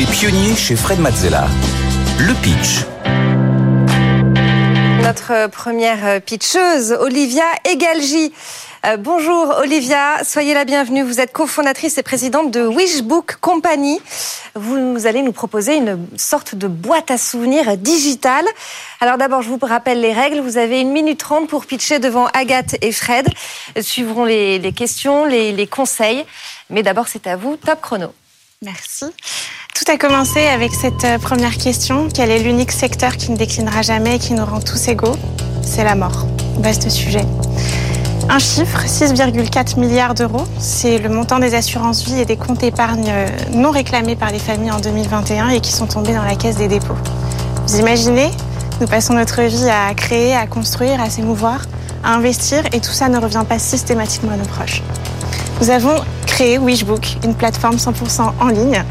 Les pionniers chez Fred Mazzella. Le pitch. Notre première pitcheuse, Olivia Egalji. Euh, bonjour Olivia, soyez la bienvenue. Vous êtes cofondatrice et présidente de Wishbook Company. Vous allez nous proposer une sorte de boîte à souvenirs digitale. Alors d'abord, je vous rappelle les règles. Vous avez une minute trente pour pitcher devant Agathe et Fred. Suivront les, questions, les, les conseils. Mais d'abord, c'est à vous. Top chrono. Merci. Tout a commencé avec cette euh, première question. Quel est l'unique secteur qui ne déclinera jamais et qui nous rend tous égaux? C'est la mort. Vaste sujet. Un chiffre, 6,4 milliards d'euros, c'est le montant des assurances vie et des comptes épargne euh, non réclamés par les familles en 2021 et qui sont tombés dans la caisse des dépôts. Vous imaginez? Nous passons notre vie à créer, à construire, à s'émouvoir, à investir et tout ça ne revient pas systématiquement à nos proches. Nous avons créé Wishbook, une plateforme 100% en ligne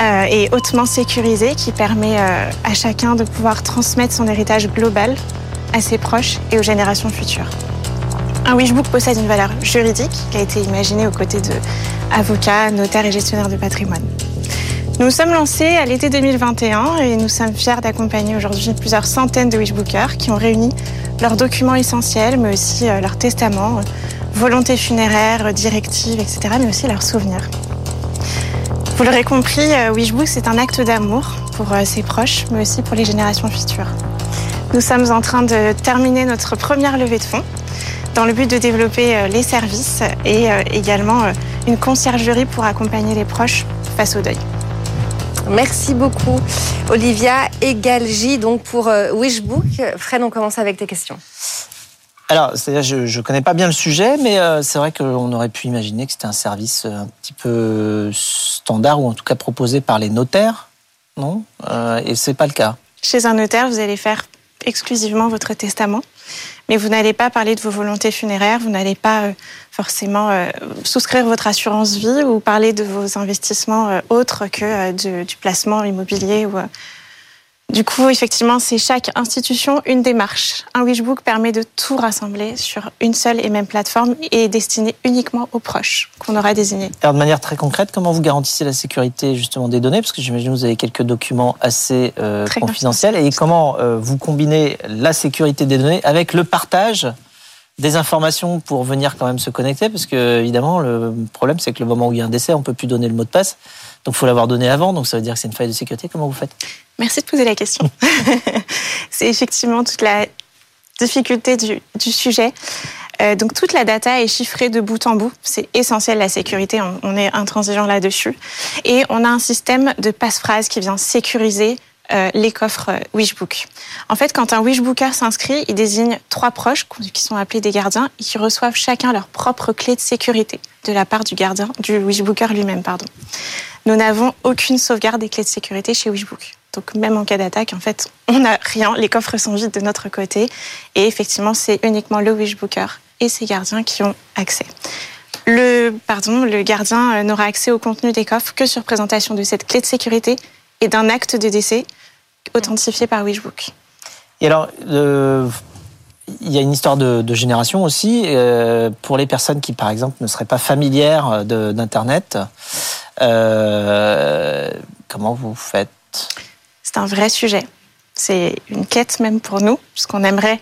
euh, et hautement sécurisée qui permet euh, à chacun de pouvoir transmettre son héritage global à ses proches et aux générations futures. Un wishbook possède une valeur juridique qui a été imaginée aux côtés d'avocats, notaires et gestionnaires de patrimoine. Nous sommes lancés à l'été 2021 et nous sommes fiers d'accompagner aujourd'hui plusieurs centaines de wishbookers qui ont réuni leurs documents essentiels, mais aussi euh, leur testament, volonté funéraire, directives, etc., mais aussi leurs souvenirs. Vous l'aurez compris, euh, Wishbook, c'est un acte d'amour pour euh, ses proches, mais aussi pour les générations futures. Nous sommes en train de terminer notre première levée de fonds dans le but de développer euh, les services et également une conciergerie pour accompagner les proches face au deuil. Merci beaucoup, Olivia Egalji, donc pour Wishbook. Fred, on commence avec tes questions. Alors, c'est-à-dire, je ne connais pas bien le sujet, mais c'est vrai qu'on aurait pu imaginer que c'était un service un petit peu standard ou en tout cas proposé par les notaires, non? Et c'est pas le cas. Chez un notaire, vous allez faire exclusivement votre testament mais vous n'allez pas parler de vos volontés funéraires, vous n'allez pas euh, forcément euh, souscrire votre assurance vie ou parler de vos investissements euh, autres que du placement immobilier ou du coup, effectivement, c'est chaque institution une démarche. Un Wishbook permet de tout rassembler sur une seule et même plateforme et destiné uniquement aux proches qu'on aura désignés. Alors, de manière très concrète, comment vous garantissez la sécurité justement des données? Parce que j'imagine que vous avez quelques documents assez euh, confidentiels. Et comment euh, vous combinez la sécurité des données avec le partage des informations pour venir quand même se connecter Parce que, évidemment, le problème, c'est que le moment où il y a un décès, on ne peut plus donner le mot de passe. Donc, il faut l'avoir donné avant. Donc, ça veut dire que c'est une faille de sécurité. Comment vous faites? Merci de poser la question. c'est effectivement toute la difficulté du, sujet. Euh, donc toute la data est chiffrée de bout en bout. C'est essentiel la sécurité. On, est intransigeant là-dessus. Et on a un système de passe-phrase qui vient sécuriser euh, les coffres euh, Wishbook. En fait, quand un Wishbooker s'inscrit, il désigne trois proches qui sont appelés des gardiens et qui reçoivent chacun leur propre clé de sécurité de la part du gardien, du Wishbooker lui-même, pardon. Nous n'avons aucune sauvegarde des clés de sécurité chez Wishbook. Donc même en cas d'attaque, en fait, on n'a rien, les coffres sont vides de notre côté. Et effectivement, c'est uniquement le Wishbooker et ses gardiens qui ont accès. Le, pardon, le gardien euh, n'aura accès au contenu des coffres que sur présentation de cette clé de sécurité et d'un acte de décès authentifié par Wishbook. Et alors, il y a une histoire de, génération aussi. Euh, pour les personnes qui, par exemple, ne seraient pas familières d'Internet, euh, comment vous faites? C'est un vrai sujet. C'est une quête même pour nous, puisqu'on aimerait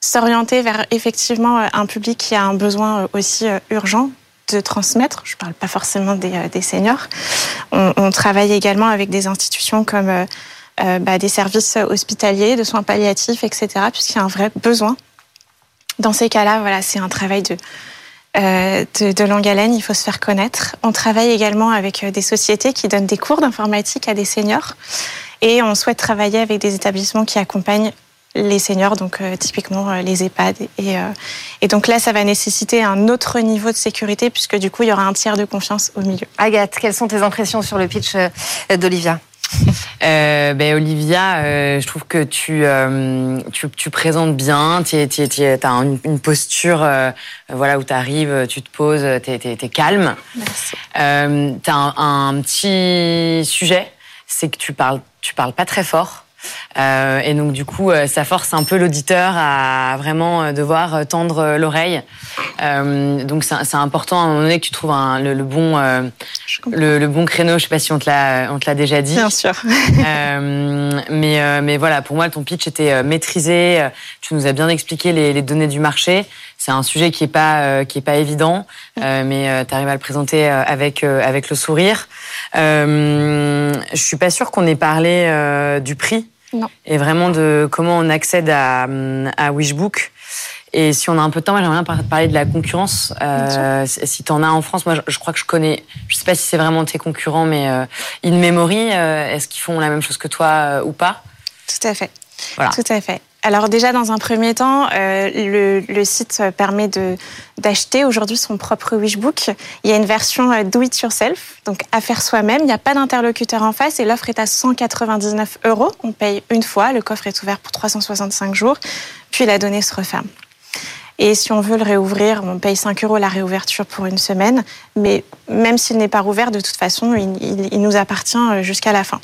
s'orienter vers effectivement euh, un public qui a un besoin euh, aussi euh, urgent de transmettre. Je ne parle pas forcément des, seniors. On, travaille également avec des institutions comme bah, des services hospitaliers, de soins palliatifs, etc., puisqu'il y a un vrai besoin. Dans ces cas-là, voilà, c'est un travail de, de, de, longue haleine, il faut se faire connaître. On travaille également avec des sociétés qui donnent des cours d'informatique à des seniors. Et on souhaite travailler avec des établissements qui accompagnent les seniors, donc euh, typiquement euh, les EHPAD. Et, euh, et, donc là, ça va nécessiter un autre niveau de sécurité, puisque du coup, il y aura un tiers de confiance au milieu. Agathe, quelles sont tes impressions sur le pitch d'Olivia? ben, Olivia, je trouve que tu, tu, tu, présentes bien, tu as une, une posture voilà, où tu arrives, tu te poses, tu es, calme. Merci. tu as un, un, petit sujet, c'est que tu parles tu parles pas très fort. Euh, et donc du coup, euh, ça force un peu l'auditeur à vraiment euh, devoir tendre l'oreille. donc c'est important à un moment donné que tu trouves un, le, bon le, le, bon créneau. Je sais pas si on te l'a on te l'a déjà dit. Bien sûr. mais mais voilà, pour moi ton pitch était maîtrisé. Tu nous as bien expliqué les, les données du marché. C'est un sujet qui est pas qui est pas évident, mais tu arrives à le présenter avec avec le sourire. je suis pas sûre qu'on ait parlé du prix et vraiment de comment on accède à, à Wishbook. Et si on a un peu de temps, j'aimerais bien parler de la concurrence. Euh, si tu en as en France, moi je, crois que je connais, je sais pas si c'est vraiment tes concurrents, mais euh, In Memory, euh, est-ce qu'ils font la même chose que toi euh, ou pas? Tout à fait. Voilà. Tout à fait. Alors déjà, dans un premier temps, euh, le, site permet d'acheter aujourd'hui son propre Wishbook. Il y a une version euh, do it yourself, donc à faire soi-même. Il n'y a pas d'interlocuteur en face et l'offre est à 199 euros. On paye une fois, le coffre est ouvert pour 365 jours, puis la donnée se referme. Et si on veut le réouvrir, on paye 5 euros la réouverture pour une semaine. Mais même s'il n'est pas rouvert, de toute façon, il, nous appartient euh, jusqu'à la fin.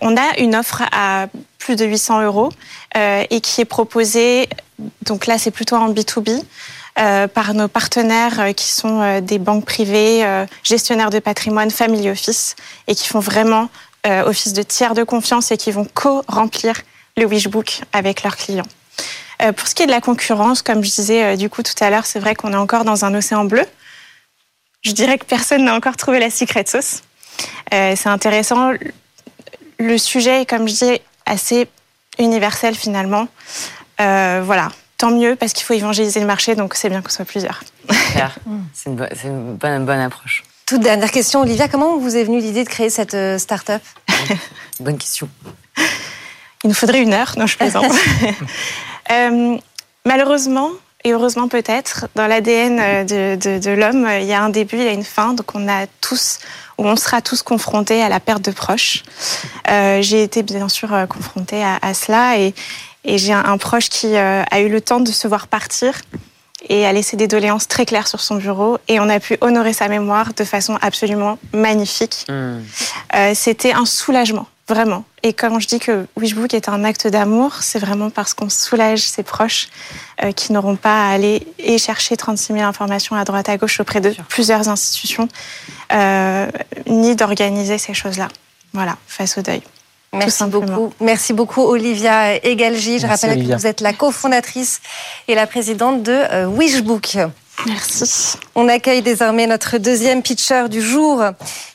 On a une offre à plus de 800 euros euh, et qui est proposée, donc là c'est plutôt en B2B, euh, par nos partenaires qui sont des banques privées, gestionnaires de patrimoine, family office, et qui font vraiment office de tiers de confiance et qui vont co-remplir le Wishbook avec leurs clients. pour ce qui est de la concurrence, comme je disais du coup tout à l'heure, c'est vrai qu'on est encore dans un océan bleu. Je dirais que personne n'a encore trouvé la secret sauce. c'est intéressant le sujet comme je dis, assez universel finalement. Euh, voilà, tant mieux parce qu'il faut évangéliser le marché, donc c'est bien qu'on soit plusieurs. c'est une, bonne, approche. Toute dernière question, Olivia, comment vous est venue l'idée de créer cette euh, start-up? Bonne question. Il nous faudrait une heure, non, je plaisante. euh, malheureusement, et heureusement peut-être, dans l'ADN de, de, de l'homme, il y a un début, il y a une fin, donc on a tous où on sera tous confrontés à la perte de proches. Euh, j'ai été bien sûr euh, confrontée à, à cela et, et j'ai un, un, proche qui euh, a eu le temps de se voir partir et a laissé des doléances très claires sur son bureau et on a pu honorer sa mémoire de façon absolument magnifique. Mmh. Euh, C'était un soulagement Vraiment. Et quand je dis que Wishbook est un acte d'amour, c'est vraiment parce qu'on soulage ses proches euh, qui n'auront pas à aller et chercher 36 000 informations à droite à gauche auprès de plusieurs institutions, euh, ni d'organiser ces choses-là. Voilà, face au deuil. Merci beaucoup. Merci beaucoup, Olivia Egalji. Je rappelle que vous êtes la cofondatrice et la présidente de euh, Wishbook. Merci. On accueille désormais notre deuxième pitcher du jour.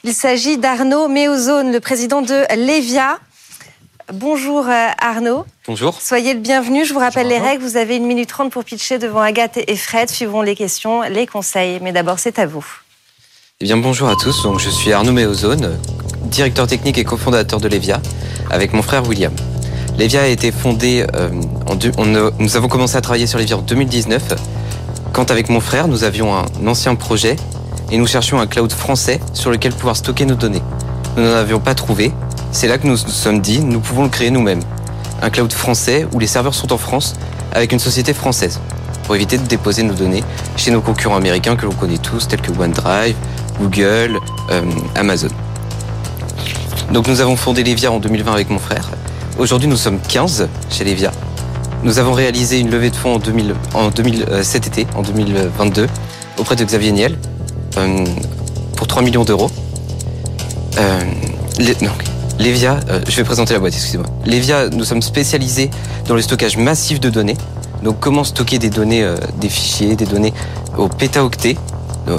Il s'agit d'Arnaud Méozone, le président de Levia. Bonjour euh, Arnaud. Bonjour. Soyez le bienvenu. Je vous rappelle les règles. Vous avez une minute trente pour pitcher devant Agathe et Fred. Suivront les questions, les conseils. Mais d'abord, c'est à vous. Eh bien, bonjour à tous. Donc, je suis Arnaud Méozone, directeur technique et cofondateur de Levia, avec mon frère William. Levia a été fondé, euh, en deux, on, nous avons commencé à travailler sur Levia en 2019 quand avec mon frère, nous avions un ancien projet et nous cherchions un cloud français sur lequel pouvoir stocker nos données. Nous n'en avions pas trouvé. C'est là que nous nous sommes dit, nous pouvons le créer nous-mêmes. Un cloud français où les serveurs sont en France avec une société française pour éviter de déposer nos données chez nos concurrents américains que l'on connaît tous, tels que OneDrive, Google, euh, Amazon. Donc nous avons fondé Levia en 2020 avec mon frère. Aujourd'hui nous sommes 15 chez Levia nous avons réalisé une levée de fonds en, 2000, en 2000, euh, cet été, en 2022, auprès de Xavier Niel, euh, pour 3 millions d'euros. Euh, euh, je vais présenter la boîte, excusez-moi. Levia, nous sommes spécialisés dans le stockage massif de données. Donc, comment stocker des données, des fichiers, des données au pétaoctet,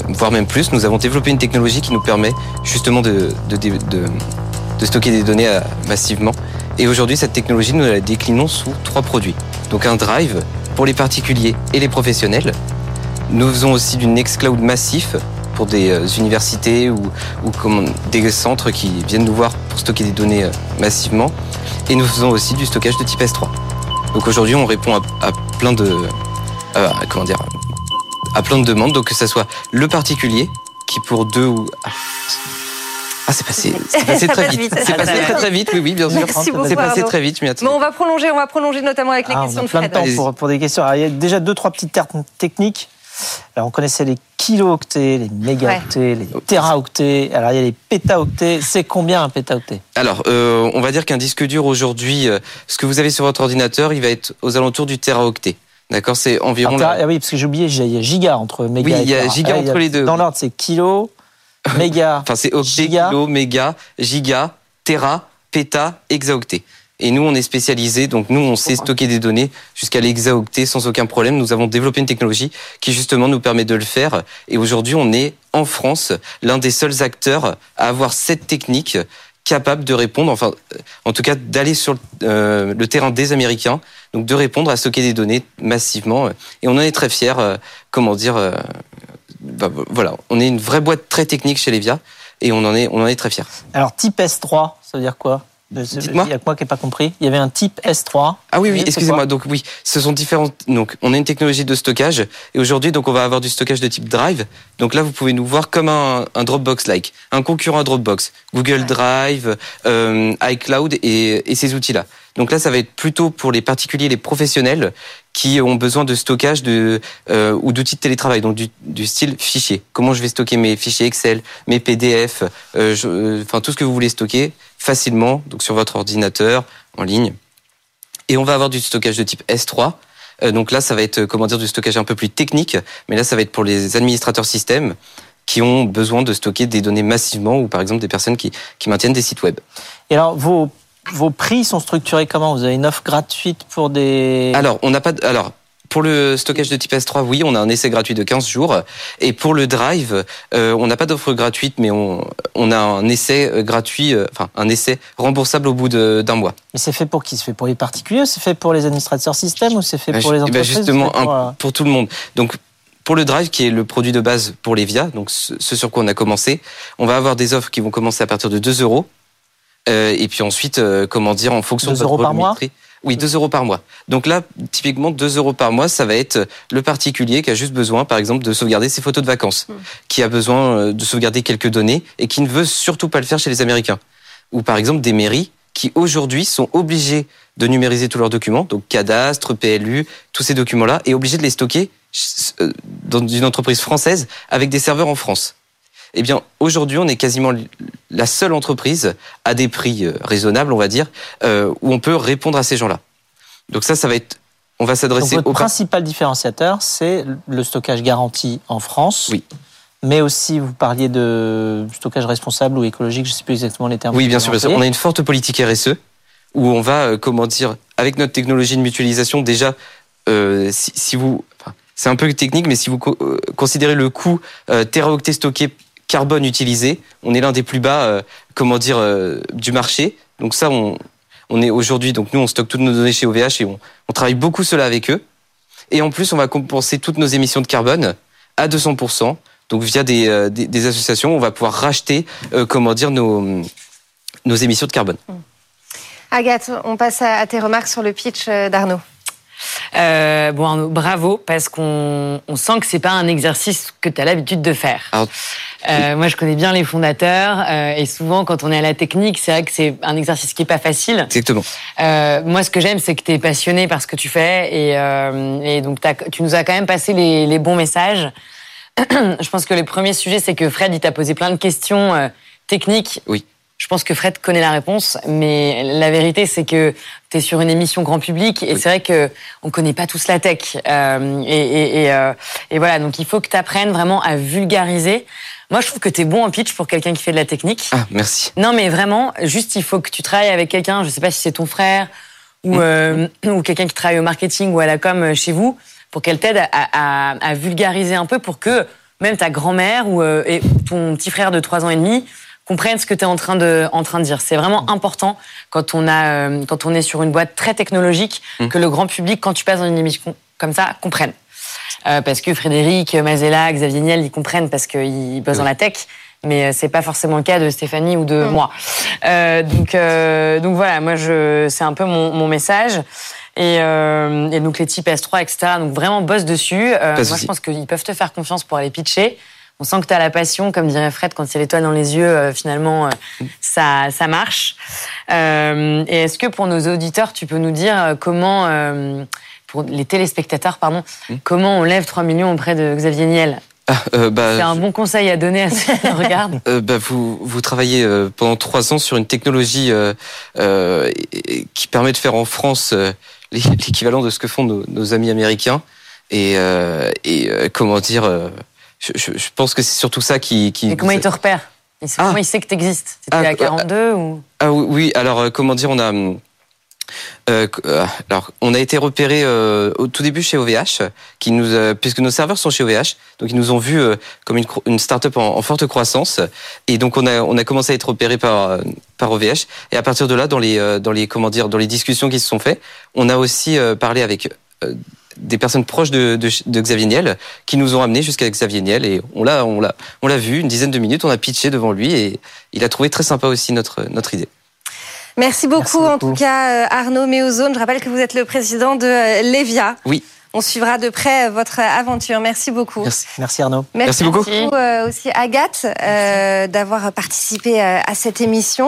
voire même plus. Nous avons développé une technologie qui nous permet justement de, de stocker des données massivement. Et aujourd'hui, cette technologie, nous la déclinons sous trois produits. Donc un drive pour les particuliers et les professionnels. Nous faisons aussi du Nextcloud massif pour des euh, universités ou, ou comme des centres qui viennent nous voir pour stocker des données euh, massivement. Et nous faisons aussi du stockage de type S3. Donc aujourd'hui, on répond à, plein de euh, comment dire à plein de demandes. Donc que ce soit le particulier qui pour deux ou ah, c'est passé, passé très vite. C'est passé très très vite, oui, oui, bien sûr. C'est passé très vite, mais on va prolonger, on va prolonger notamment avec les ah, questions on a plein de, temps pour, pour, des questions. il y a déjà deux, trois petites cartes techniques. Alors, on connaissait les kilo-octets, les mégaoctets, les téraoctets. Alors, il y a les pétaoctets. C'est combien un pétaoctet? Alors, euh, on va dire qu'un disque dur aujourd'hui, euh, ce que vous avez sur votre ordinateur, il va être aux alentours du téraoctet. D'accord? C'est environ. Ah, oui, parce que j'ai oublié, il y a giga entre méga oui, il y a giga ah, entre les deux. Dans l'ordre, c'est kilo, méga. enfin, c'est octet, kilo, méga, giga, téra, péta, hexaoctet. Et nous, on est spécialisé, donc nous, on sait stocker des données jusqu'à l'hexaoctet sans aucun problème. Nous avons développé une technologie qui justement nous permet de le faire. Et aujourd'hui, on est en France l'un des seuls acteurs à avoir cette technique capable de répondre, enfin, euh, en tout cas, d'aller sur euh, le terrain des Américains, donc de répondre à stocker des données massivement. Et on en est très fiers. Euh, comment dire bah, Voilà, on est une vraie boîte très technique chez Levia et on en est, on en est très fiers. Alors, type S3, ça veut dire quoi? Il y a quoi qui n'ai pas compris? Il y avait un type S3. Ah oui, oui, excusez-moi. Donc oui, ce sont différents. Donc on a une technologie de stockage et aujourd'hui donc on va avoir du stockage de type Drive. Donc là vous pouvez nous voir comme un, Dropbox-like, un concurrent à Dropbox, Google Drive, euh, iCloud et, et ces outils-là. Donc là, ça va être plutôt pour les particuliers, les professionnels qui ont besoin de stockage de euh, ou d'outils de télétravail, donc du, du, style fichier. Comment je vais stocker mes fichiers Excel, mes PDF, euh, euh, enfin tout ce que vous voulez stocker facilement, donc sur votre ordinateur en ligne. Et on va avoir du stockage de type S3. Euh, donc là, ça va être comment dire du stockage un peu plus technique, mais là, ça va être pour les administrateurs système qui ont besoin de stocker des données massivement ou par exemple des personnes qui, qui maintiennent des sites web. Et alors, vos vos prix sont structurés comment? Vous avez une offre gratuite pour des... Alors, on n'a pas... Alors, pour le stockage de type S3, oui, on a un essai gratuit de 15 jours. Et pour le Drive, euh, on n'a pas d'offre gratuite, mais on, on, a un essai euh, gratuit, euh, enfin un essai remboursable au bout d'un mois. Mais c'est fait pour qui? C'est fait pour les particuliers C'est fait pour les administrateurs système ou c'est fait pour les eh ben, entreprises? Justement, pour, pour, tout le monde. Donc pour le Drive, qui est le produit de base pour les VIA, donc ce sur quoi on a commencé, on va avoir des offres qui vont commencer à partir de 2 euros et puis ensuite, euh, comment dire, en fonction de votre euros par mois oui, 2 euros par mois. Donc là, typiquement, 2 euros par mois, ça va être le particulier qui a juste besoin, par exemple, de sauvegarder ses photos de vacances, hmm. qui a besoin euh, de sauvegarder quelques données et qui ne veut surtout pas le faire chez les Américains. Ou par exemple, des mairies qui aujourd'hui sont obligées de numériser tous leurs documents, donc cadastre, PLU, tous ces documents-là, et obligées de les stocker dans une entreprise française avec des serveurs en France. Eh bien, aujourd'hui, on est quasiment la seule entreprise à des prix euh, raisonnables, on va dire, euh, où on peut répondre à ces gens-là. Donc ça, ça va être on va s'adresser au principal différenciateur, c'est le stockage garanti en France. Oui. Mais aussi, vous parliez de stockage responsable ou écologique, je ne sais plus exactement les termes. Oui, bien sûr, bien sûr. On a une forte politique RSE où on va, euh, comment dire, avec notre technologie de mutualisation, déjà, si, vous, c'est un peu technique, mais si vous considérez le coût euh, téraoctet stocké carbone utilisé, on est l'un des plus bas, euh, comment dire, euh, du marché. Donc ça, on, est aujourd'hui, donc nous, on stocke toutes nos données chez OVH et on, travaille beaucoup cela avec eux. Et en plus, on va compenser toutes nos émissions de carbone à 200%. Donc via des, euh, des, associations, on va pouvoir racheter, comment dire, nos émissions de carbone. Agathe, on passe à tes remarques sur le pitch d'Arnaud. Euh, bon, bravo, parce qu'on on sent que c'est pas un exercice que tu as l'habitude de faire. euh, moi, je connais bien les fondateurs, euh, et souvent, quand on est à la technique, c'est vrai que c'est un exercice qui est pas facile. Exactement. Euh, moi, ce que j'aime, c'est que tu es passionné par ce que tu fais, et, euh, et donc tu nous as quand même passé les, les bons messages. je pense que le premier sujet, c'est que Fred, il t'a posé plein de questions euh, techniques. Oui. Je pense que Fred connaît la réponse, mais la vérité, c'est que tu es sur une émission grand public et c'est vrai que on connaît pas tous la tech. Euh, et, et, euh, et, voilà, donc il faut que tu apprennes vraiment à vulgariser. Moi, je trouve que tu es bon en pitch pour quelqu'un qui fait de la technique. Ah, merci. Non, mais vraiment, juste, il faut que tu travailles avec quelqu'un, je sais pas si c'est ton frère ou, mm. euh, ou quelqu'un qui travaille au marketing ou à la com euh, chez vous, pour qu'elle t'aide à, à, à, vulgariser un peu pour que même ta grand-mère ou euh, et ton petit frère de 3 ans et demi comprennent ce que tu es en train de, en train de dire. C'est vraiment important quand on, a, euh, quand on est sur une boîte très technologique mmh. que le grand public, quand tu passes dans une émission comme ça, comprenne. Euh, parce que Frédéric, Mazella, Xavier Niel, ils comprennent parce qu'ils bossent dans la tech. Mais euh, c'est pas forcément le cas de Stéphanie ou de mmh. moi. Euh, donc, euh, donc voilà, moi je, c'est un peu mon, mon message. Et, et, donc les types S3, etc. Donc vraiment bosse dessus. moi je pense qu'ils peuvent te faire confiance pour aller pitcher on sent que tu as la passion, comme dirait Fred, quand il y a l'étoile dans les yeux, euh, finalement, euh, ça, ça marche. Euh, et est-ce que pour nos auditeurs, tu peux nous dire comment, pour les téléspectateurs, pardon, hmm. comment on lève 3 millions auprès de Xavier Niel? Ah, bah, c'est un bon conseil à donner à ceux qui regardent. Bah, vous, vous travaillez pendant trois ans sur une technologie qui permet de faire en France l'équivalent de ce que font nos, amis américains. Et, et comment dire, je, je, pense que c'est surtout ça qui. qui et comment il te repère? Ah. Comment il sait que tu existes C'était ah, à 42 ou? Ah oui, alors comment dire, on a. Euh, euh, alors, on a été repéré euh, au tout début chez OVH, qui nous, puisque nos serveurs sont chez OVH, donc ils nous ont vus comme une, une start-up en, forte croissance, et donc on a, on a commencé à être repéré par, par OVH, et à partir de là, dans les, dans les, comment dire, dans les discussions qui se sont faites, on a aussi parlé avec des personnes proches de, de, de, Xavier Niel qui nous ont amenés jusqu'à Xavier Niel et on l'a on l'a on l'a vu une dizaine de minutes on a pitché devant lui et il a trouvé très sympa aussi notre notre idée. Merci beaucoup, en tout cas, euh, Arnaud Méozone. Je rappelle que vous êtes le président de euh, Levia. Oui. On suivra de près euh, votre aventure. Merci beaucoup. Merci, Arnaud. Merci, beaucoup. aussi Agathe d'avoir participé à cette émission.